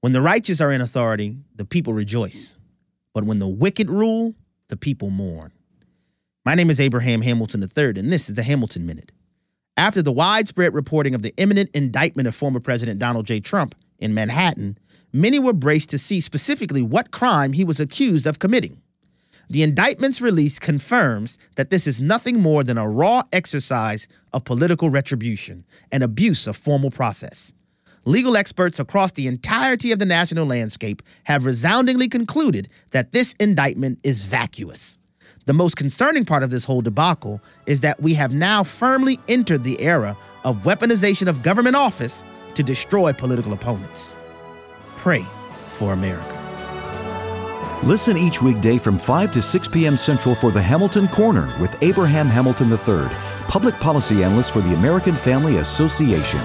When the righteous are in authority, the people rejoice. But when the wicked rule, the people mourn. My name is Abraham Hamilton III, and this is the Hamilton Minute. After the widespread reporting of the imminent indictment of former President Donald J. Trump in Manhattan, many were braced to see specifically what crime he was accused of committing. The indictment's release confirms that this is nothing more than a raw exercise of political retribution and abuse of formal process. Legal experts across the entirety of the national landscape have resoundingly concluded that this indictment is vacuous. The most concerning part of this whole debacle is that we have now firmly entered the era of weaponization of government office to destroy political opponents. Pray for America. Listen each weekday from 5 to 6 p.m. Central for the Hamilton Corner with Abraham Hamilton III, public policy analyst for the American Family Association.